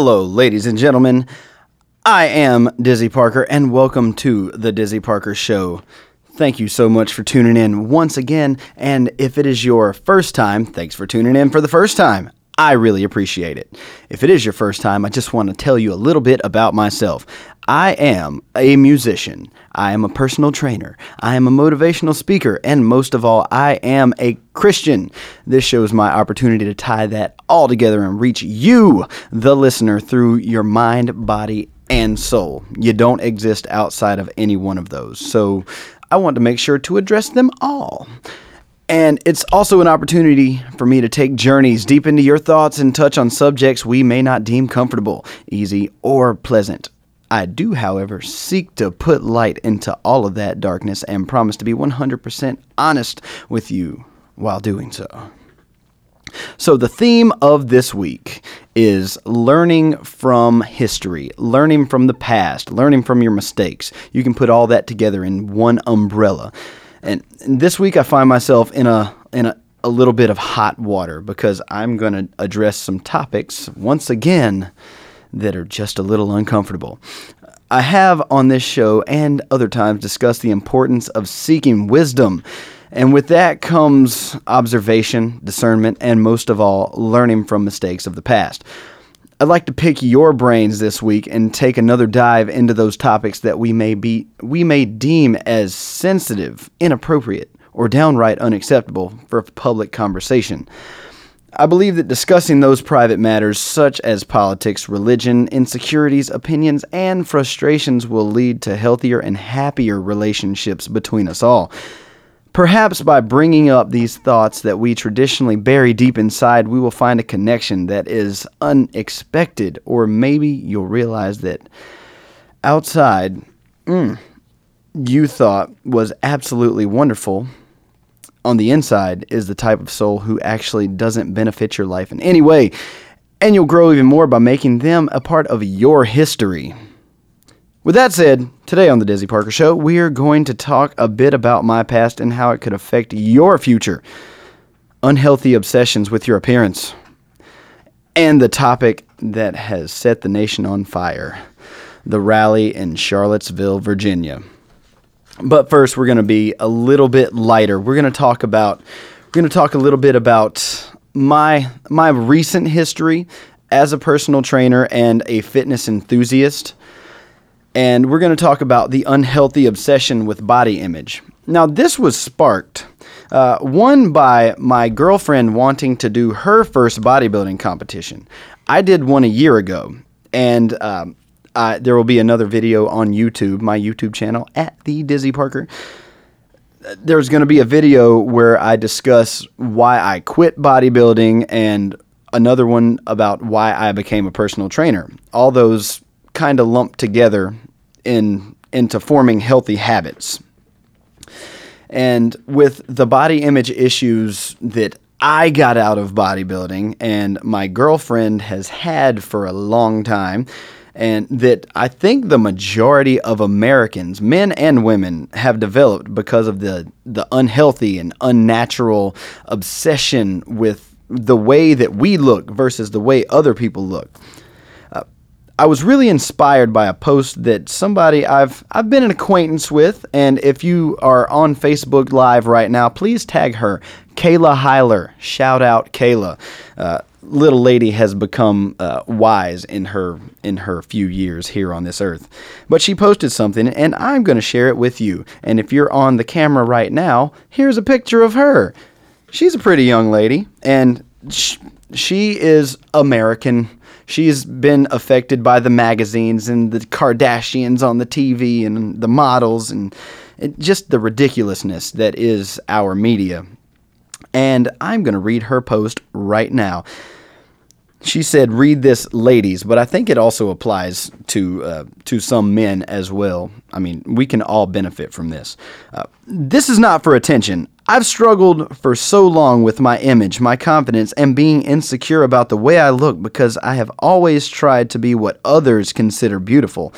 Hello, ladies and gentlemen. I am Dizzy Parker, and welcome to the Dizzy Parker Show. Thank you so much for tuning in once again. And if it is your first time, thanks for tuning in for the first time. I really appreciate it. If it is your first time, I just want to tell you a little bit about myself. I am a musician. I am a personal trainer. I am a motivational speaker. And most of all, I am a Christian. This shows my opportunity to tie that all together and reach you, the listener, through your mind, body, and soul. You don't exist outside of any one of those. So I want to make sure to address them all. And it's also an opportunity for me to take journeys deep into your thoughts and touch on subjects we may not deem comfortable, easy, or pleasant. I do, however, seek to put light into all of that darkness and promise to be 100% honest with you while doing so. So, the theme of this week is learning from history, learning from the past, learning from your mistakes. You can put all that together in one umbrella. And this week I find myself in a in a, a little bit of hot water because I'm going to address some topics once again that are just a little uncomfortable. I have on this show and other times discussed the importance of seeking wisdom. And with that comes observation, discernment, and most of all, learning from mistakes of the past. I'd like to pick your brains this week and take another dive into those topics that we may be we may deem as sensitive, inappropriate, or downright unacceptable for public conversation. I believe that discussing those private matters such as politics, religion, insecurities, opinions, and frustrations will lead to healthier and happier relationships between us all. Perhaps by bringing up these thoughts that we traditionally bury deep inside, we will find a connection that is unexpected, or maybe you'll realize that outside, mm, you thought was absolutely wonderful. On the inside is the type of soul who actually doesn't benefit your life in any way, and you'll grow even more by making them a part of your history. With that said, today on the Dizzy Parker Show, we are going to talk a bit about my past and how it could affect your future. Unhealthy obsessions with your appearance. And the topic that has set the nation on fire the rally in Charlottesville, Virginia. But first, we're going to be a little bit lighter. We're going to talk about we're going to talk a little bit about my my recent history as a personal trainer and a fitness enthusiast and we're going to talk about the unhealthy obsession with body image. Now, this was sparked, uh, one by my girlfriend wanting to do her first bodybuilding competition. I did one a year ago, and um, uh, there will be another video on YouTube, my YouTube channel, at the Dizzy Parker. There's going to be a video where I discuss why I quit bodybuilding and another one about why I became a personal trainer. All those kind of lumped together in into forming healthy habits. And with the body image issues that I got out of bodybuilding and my girlfriend has had for a long time, and that I think the majority of Americans, men and women, have developed because of the, the unhealthy and unnatural obsession with the way that we look versus the way other people look. I was really inspired by a post that somebody I've I've been an acquaintance with, and if you are on Facebook Live right now, please tag her, Kayla Heiler. Shout out Kayla. Uh, little lady has become uh, wise in her in her few years here on this earth. But she posted something, and I'm going to share it with you. And if you're on the camera right now, here's a picture of her. She's a pretty young lady, and sh- she is American she's been affected by the magazines and the Kardashians on the TV and the models and just the ridiculousness that is our media. And I'm going to read her post right now. She said, "Read this, ladies," but I think it also applies to uh, to some men as well. I mean, we can all benefit from this. Uh, this is not for attention. I've struggled for so long with my image, my confidence, and being insecure about the way I look because I have always tried to be what others consider beautiful.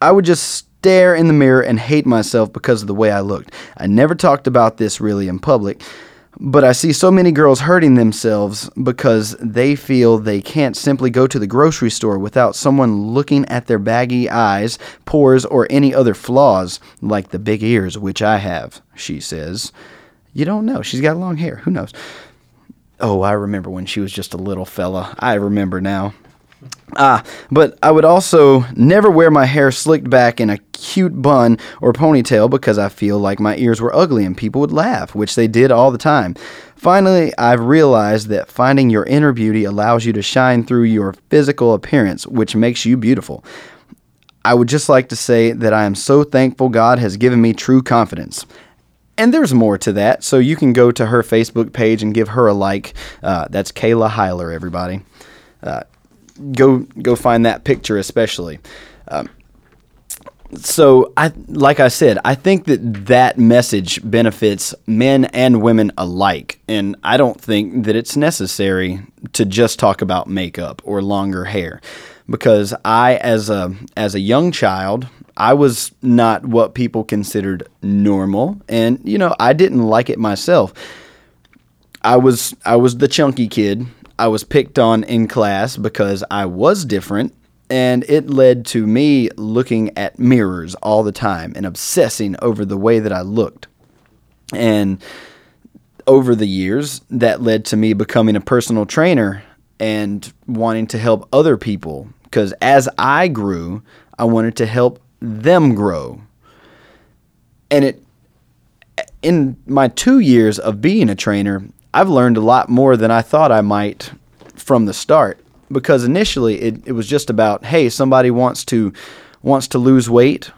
I would just stare in the mirror and hate myself because of the way I looked. I never talked about this really in public, But I see so many girls hurting themselves because they feel they can't simply go to the grocery store without someone looking at their baggy eyes, pores, or any other flaws, like the big ears, which I have, she says. You don't know. She's got long hair. Who knows? Oh, I remember when she was just a little fella. I remember now. Ah, but I would also never wear my hair slicked back in a cute bun or ponytail because I feel like my ears were ugly and people would laugh, which they did all the time. Finally, I've realized that finding your inner beauty allows you to shine through your physical appearance, which makes you beautiful. I would just like to say that I am so thankful God has given me true confidence. And there's more to that, so you can go to her Facebook page and give her a like. Uh, that's Kayla Heiler, everybody. Uh, go go find that picture especially. Um, so I like I said, I think that that message benefits men and women alike, and I don't think that it's necessary to just talk about makeup or longer hair, because I, as a as a young child, I was not what people considered normal, and you know I didn't like it myself. I was I was the chunky kid I was picked on in class because I was different, and it led to me looking at mirrors all the time and obsessing over the way that I looked. And over the years, that led to me becoming a personal trainer and wanting to help other people because as I grew, I wanted to help them grow. And it in my 2 years of being a trainer, I've learned a lot more than I thought I might from the start because initially it, it was just about hey somebody wants to wants to lose weight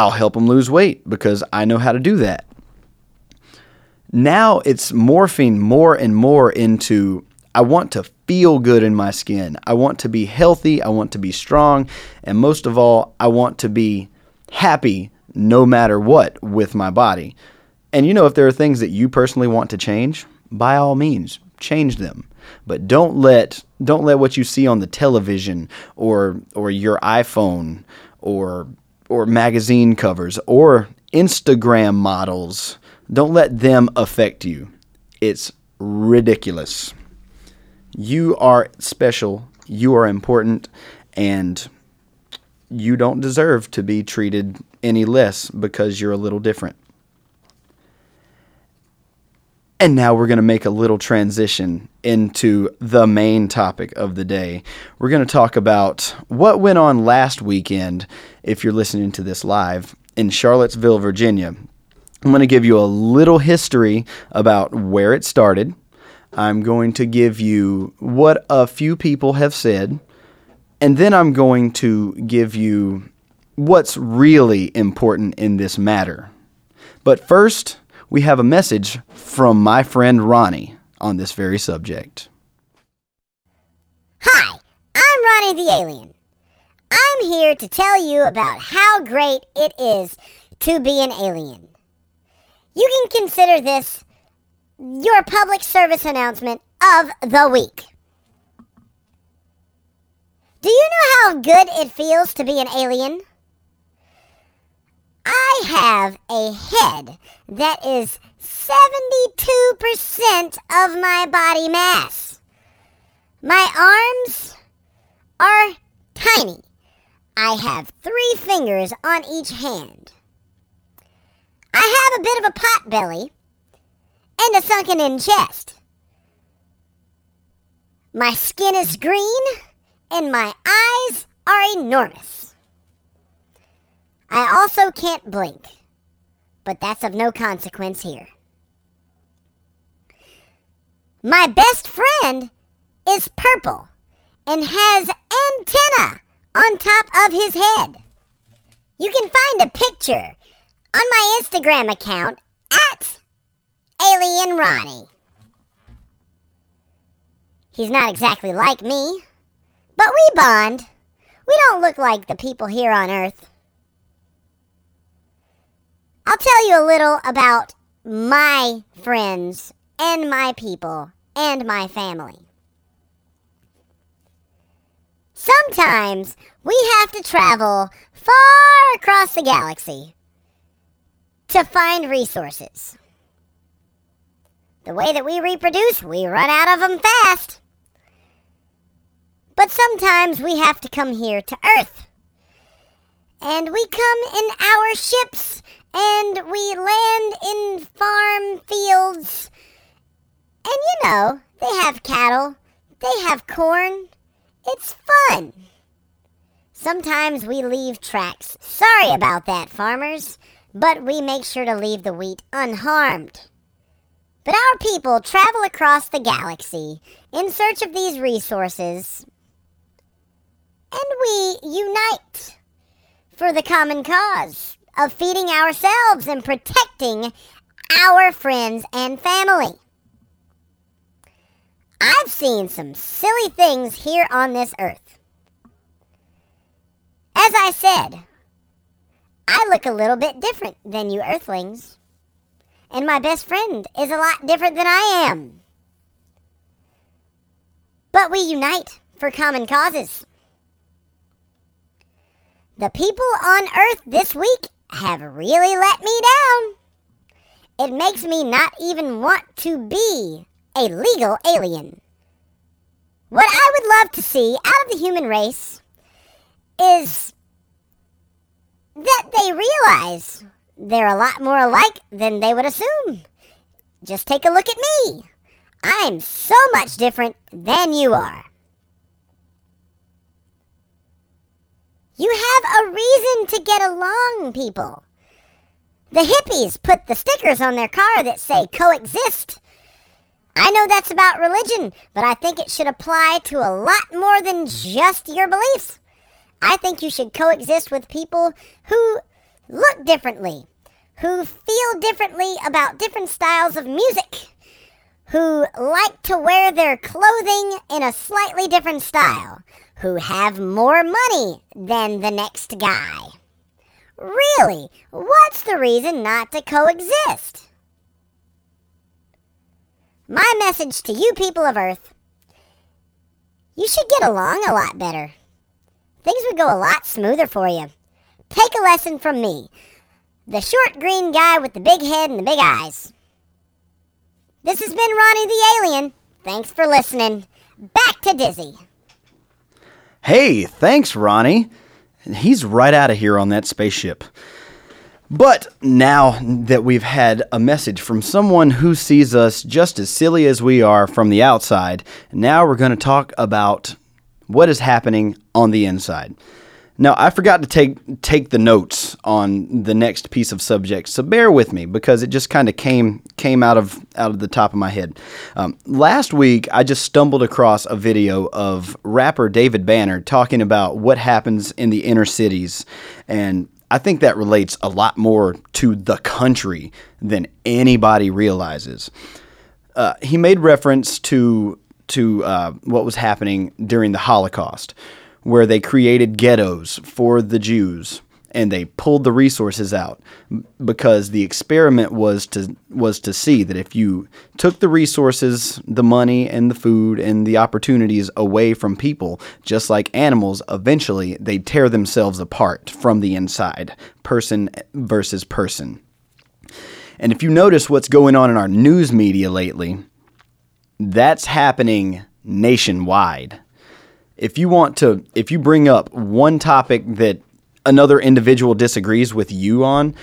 I'll help them lose weight because I know how to do that. Now it's morphing more and more into I want to feel good in my skin. I want to be healthy. I want to be strong. And most of all, I want to be happy no matter what with my body. And you know, if there are things that you personally want to change, by all means, change them. But don't let don't let what you see on the television or or your iPhone or or magazine covers or Instagram models, don't let them affect you. It's ridiculous. You are special, you are important, and you don't deserve to be treated any less because you're a little different. And now we're going to make a little transition into the main topic of the day. We're going to talk about what went on last weekend, if you're listening to this live, in Charlottesville, Virginia. I'm going to give you a little history about where it started. I'm going to give you what a few people have said. And then I'm going to give you what's really important in this matter. But first, we have a message from my friend Ronnie on this very subject. Hi, I'm Ronnie the Alien. I'm here to tell you about how great it is to be an alien. You can consider this your public service announcement of the week. Do you know how good it feels to be an alien? I have a head that is 72% of my body mass. My arms are tiny. I have three fingers on each hand. I have a bit of a pot belly and a sunken in chest. My skin is green and my eyes are enormous. I also can't blink, but that's of no consequence here. My best friend is purple and has antenna on top of his head. You can find a picture on my Instagram account at Alien Ronnie. He's not exactly like me, but we bond. We don't look like the people here on Earth. Tell you a little about my friends and my people and my family. Sometimes we have to travel far across the galaxy to find resources. The way that we reproduce, we run out of them fast. But sometimes we have to come here to Earth. And we come in our ships and we land in farm fields. And you know, they have cattle, they have corn. It's fun. Sometimes we leave tracks. Sorry about that, farmers, but we make sure to leave the wheat unharmed. But our people travel across the galaxy in search of these resources, and we unite for the common cause of feeding ourselves and protecting our friends and family. I've seen some silly things here on this earth. As I said, I look a little bit different than you earthlings, and my best friend is a lot different than I am. But we unite for common causes. The people on Earth this week have really let me down. It makes me not even want to be a legal alien. What I would love to see out of the human race is that they realize they're a lot more alike than they would assume. Just take a look at me. I'm so much different than you are. You have a reason to get along, people. The hippies put the stickers on their car that say coexist. I know that's about religion, but I think it should apply to a lot more than just your beliefs. I think you should coexist with people who look differently, who feel differently about different styles of music, who like to wear their clothing in a slightly different style, who have more money than the next guy. Really, what's the reason not to coexist? My message to you people of Earth you should get along a lot better. Things would go a lot smoother for you. Take a lesson from me, the short green guy with the big head and the big eyes. This has been Ronnie the Alien. Thanks for listening. Back to Dizzy. Hey, thanks, Ronnie. He's right out of here on that spaceship. But now that we've had a message from someone who sees us just as silly as we are from the outside, now we're going to talk about what is happening on the inside. Now, I forgot to take take the notes on the next piece of subject, so bear with me because it just kind of came came out of out of the top of my head. Um, last week, I just stumbled across a video of rapper David Banner talking about what happens in the inner cities, and I think that relates a lot more to the country than anybody realizes. Uh, he made reference to to uh, what was happening during the Holocaust where they created ghettos for the Jews and they pulled the resources out because the experiment was to was to see that if you took the resources, the money and the food and the opportunities away from people, just like animals, eventually they tear themselves apart from the inside, person versus person. And if you notice what's going on in our news media lately, that's happening nationwide if you want to if you bring up one topic that another individual disagrees with you on,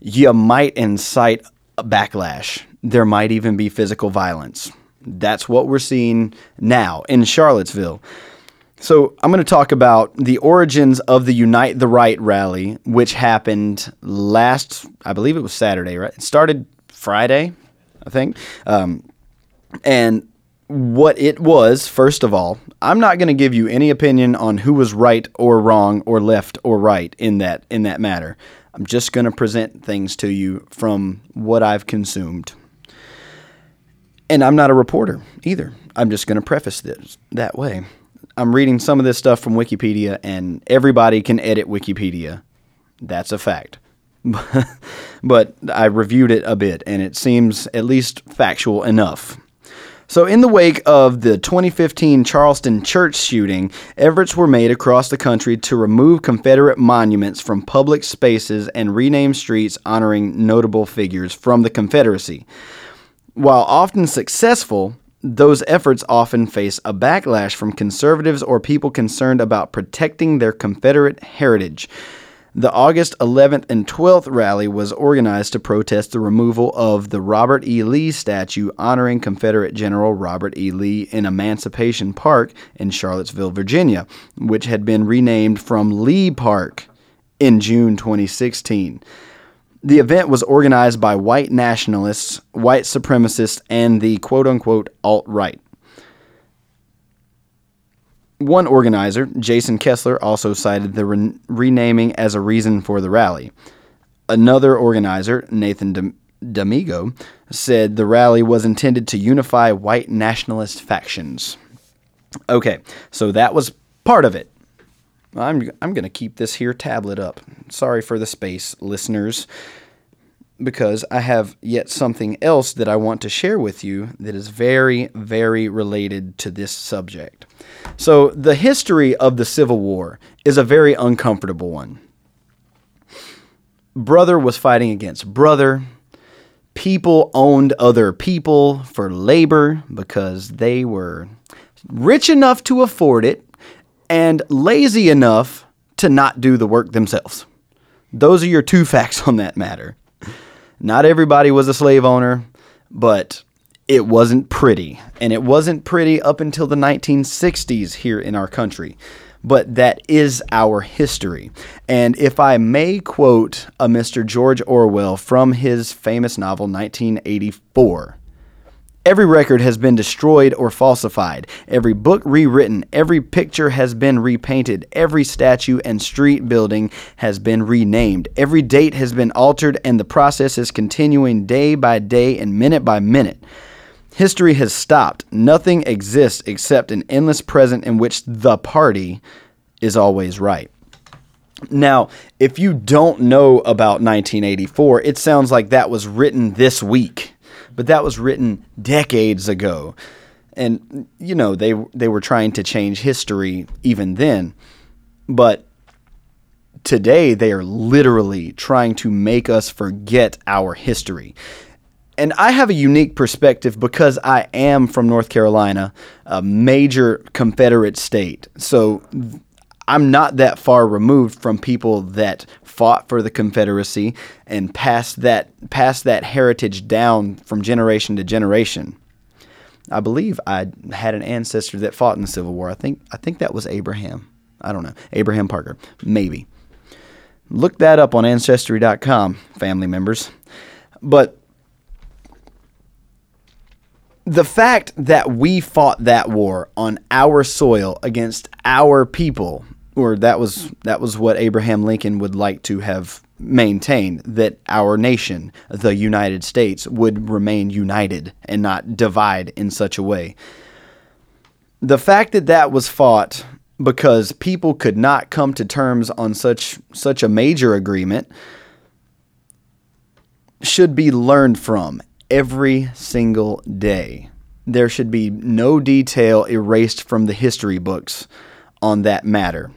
you might incite a backlash. There might even be physical violence. That's what we're seeing now in Charlottesville. So, I'm going to talk about the origins of the Unite the Right rally, which happened last, I believe it was Saturday, right? It started Friday, I think. Um, and what it was, first of all. I'm not going to give you any opinion on who was right or wrong or left or right in that in that matter. I'm just going to present things to you from what I've consumed. And I'm not a reporter either. I'm just going to preface this that way. I'm reading some of this stuff from Wikipedia and everybody can edit Wikipedia. That's a fact. but I reviewed it a bit and it seems at least factual enough. So, in the wake of the 2015 Charleston church shooting, efforts were made across the country to remove Confederate monuments from public spaces and rename streets honoring notable figures from the Confederacy. While often successful, those efforts often face a backlash from conservatives or people concerned about protecting their Confederate heritage. The August 11th and 12th rally was organized to protest the removal of the Robert E. Lee statue honoring Confederate General Robert E. Lee in Emancipation Park in Charlottesville, Virginia, which had been renamed from Lee Park in June 2016. The event was organized by white nationalists, white supremacists, and the quote unquote alt right. One organizer, Jason Kessler, also cited the re- renaming as a reason for the rally. Another organizer, Nathan Damigo, said the rally was intended to unify white nationalist factions. Okay, so that was part of it. I'm, I'm going to keep this here tablet up. Sorry for the space, listeners, because I have yet something else that I want to share with you that is very, very related to this subject. So, the history of the Civil War is a very uncomfortable one. Brother was fighting against brother. People owned other people for labor because they were rich enough to afford it and lazy enough to not do the work themselves. Those are your two facts on that matter. Not everybody was a slave owner, but it wasn't pretty. And it wasn't pretty up until the 1960s here in our country. But that is our history. And if I may quote a Mr. George Orwell from his famous novel 1984, Every record has been destroyed or falsified, every book rewritten, every picture has been repainted, every statue and street building has been renamed, every date has been altered, and the process is continuing day by day and minute by minute. History has stopped. Nothing exists except an endless present in which the party is always right. Now, if you don't know about 1984, it sounds like that was written this week, but that was written decades ago. And you know, they they were trying to change history even then. But today they are literally trying to make us forget our history and I have a unique perspective because I am from North Carolina, a major Confederate state. So I'm not that far removed from people that fought for the Confederacy and passed that passed that heritage down from generation to generation. I believe I had an ancestor that fought in the Civil War. I think I think that was Abraham. I don't know. Abraham Parker. Maybe. Look that up on ancestry.com, family members. But the fact that we fought that war on our soil against our people or that was that was what Abraham Lincoln would like to have maintained that our nation the United States would remain united and not divide in such a way the fact that that was fought because people could not come to terms on such such a major agreement should be learned from every single day. There should be no detail erased from the history books on that matter.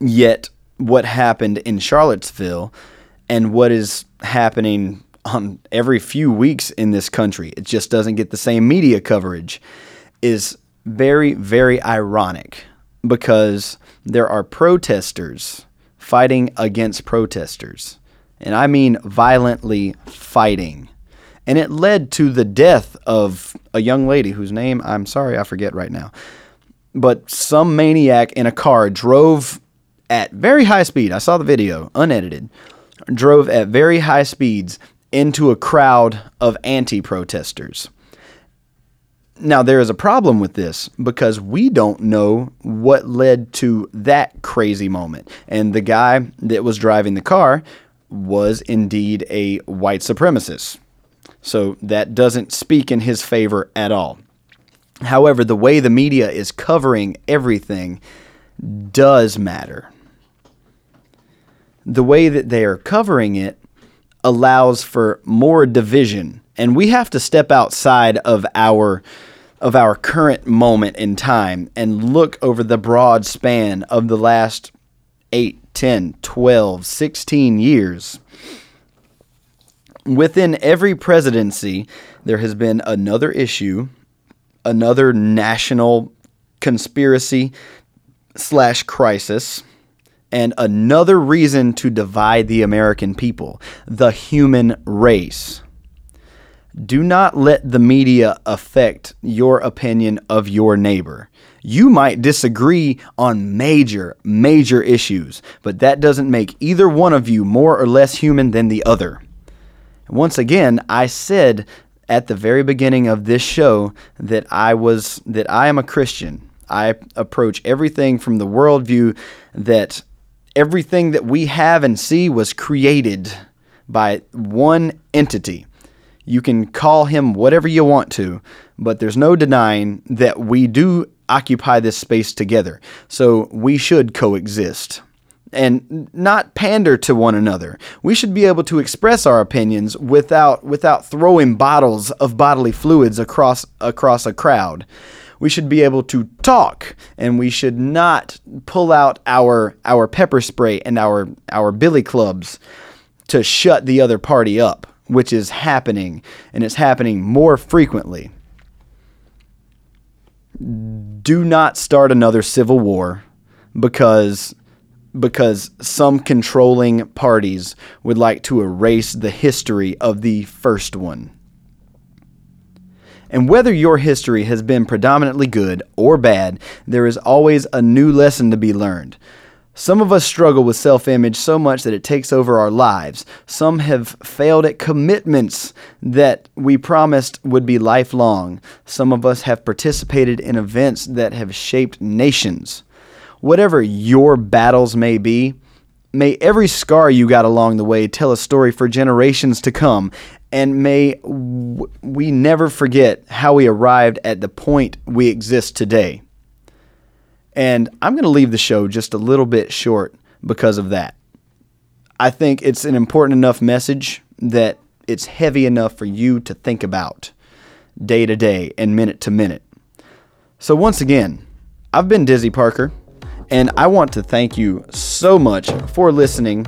Yet, what happened in Charlottesville and what is happening on every few weeks in this country, it just doesn't get the same media coverage, is very, very ironic because there are protesters fighting against protesters. And I mean violently fighting and it led to the death of a young lady whose name I'm sorry I forget right now. But some maniac in a car drove at very high speed. I saw the video, unedited. Drove at very high speeds into a crowd of anti-protesters. Now, there is a problem with this because we don't know what led to that crazy moment. And the guy that was driving the car was indeed a white supremacist. So that doesn't speak in his favor at all. However, the way the media is covering everything does matter. The way that they are covering it allows for more division, and we have to step outside of our of our current moment in time and look over the broad span of the last 8, 10, 12, 16 years. Within every presidency, there has been another issue, another national conspiracy slash crisis, and another reason to divide the American people the human race. Do not let the media affect your opinion of your neighbor. You might disagree on major, major issues, but that doesn't make either one of you more or less human than the other. Once again, I said at the very beginning of this show that I was that I am a Christian. I approach everything from the worldview that everything that we have and see was created by one entity. You can call him whatever you want to, but there's no denying that we do occupy this space together. So we should coexist and not pander to one another. We should be able to express our opinions without without throwing bottles of bodily fluids across across a crowd. We should be able to talk and we should not pull out our our pepper spray and our our billy clubs to shut the other party up which is happening, and it's happening more frequently. Do not start another civil war because because some controlling parties would like to erase the history of the first one. And whether your history has been predominantly good or bad, there is always a new lesson to be learned. Some of us struggle with self image so much that it takes over our lives. Some have failed at commitments that we promised would be lifelong. Some of us have participated in events that have shaped nations. Whatever your battles may be, may every scar you got along the way tell a story for generations to come. And may we never forget how we arrived at the point we exist today. And I'm going to leave the show just a little bit short because of that. I think it's an important enough message that it's heavy enough for you to think about day to day and minute to minute. So, once again, I've been Dizzy Parker, and I want to thank you so much for listening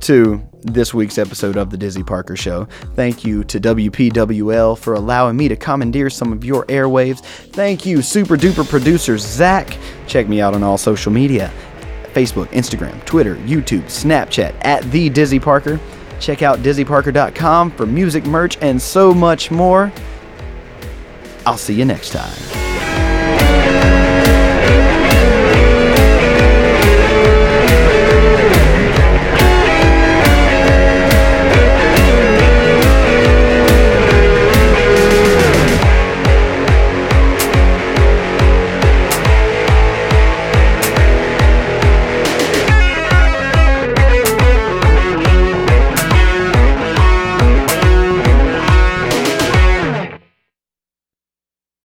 to this week's episode of The Dizzy Parker Show. Thank you to WPWL for allowing me to commandeer some of your airwaves. Thank you, super duper producer Zach. Check me out on all social media Facebook, Instagram, Twitter, YouTube, Snapchat at The Dizzy Parker. Check out dizzyparker.com for music merch and so much more. I'll see you next time.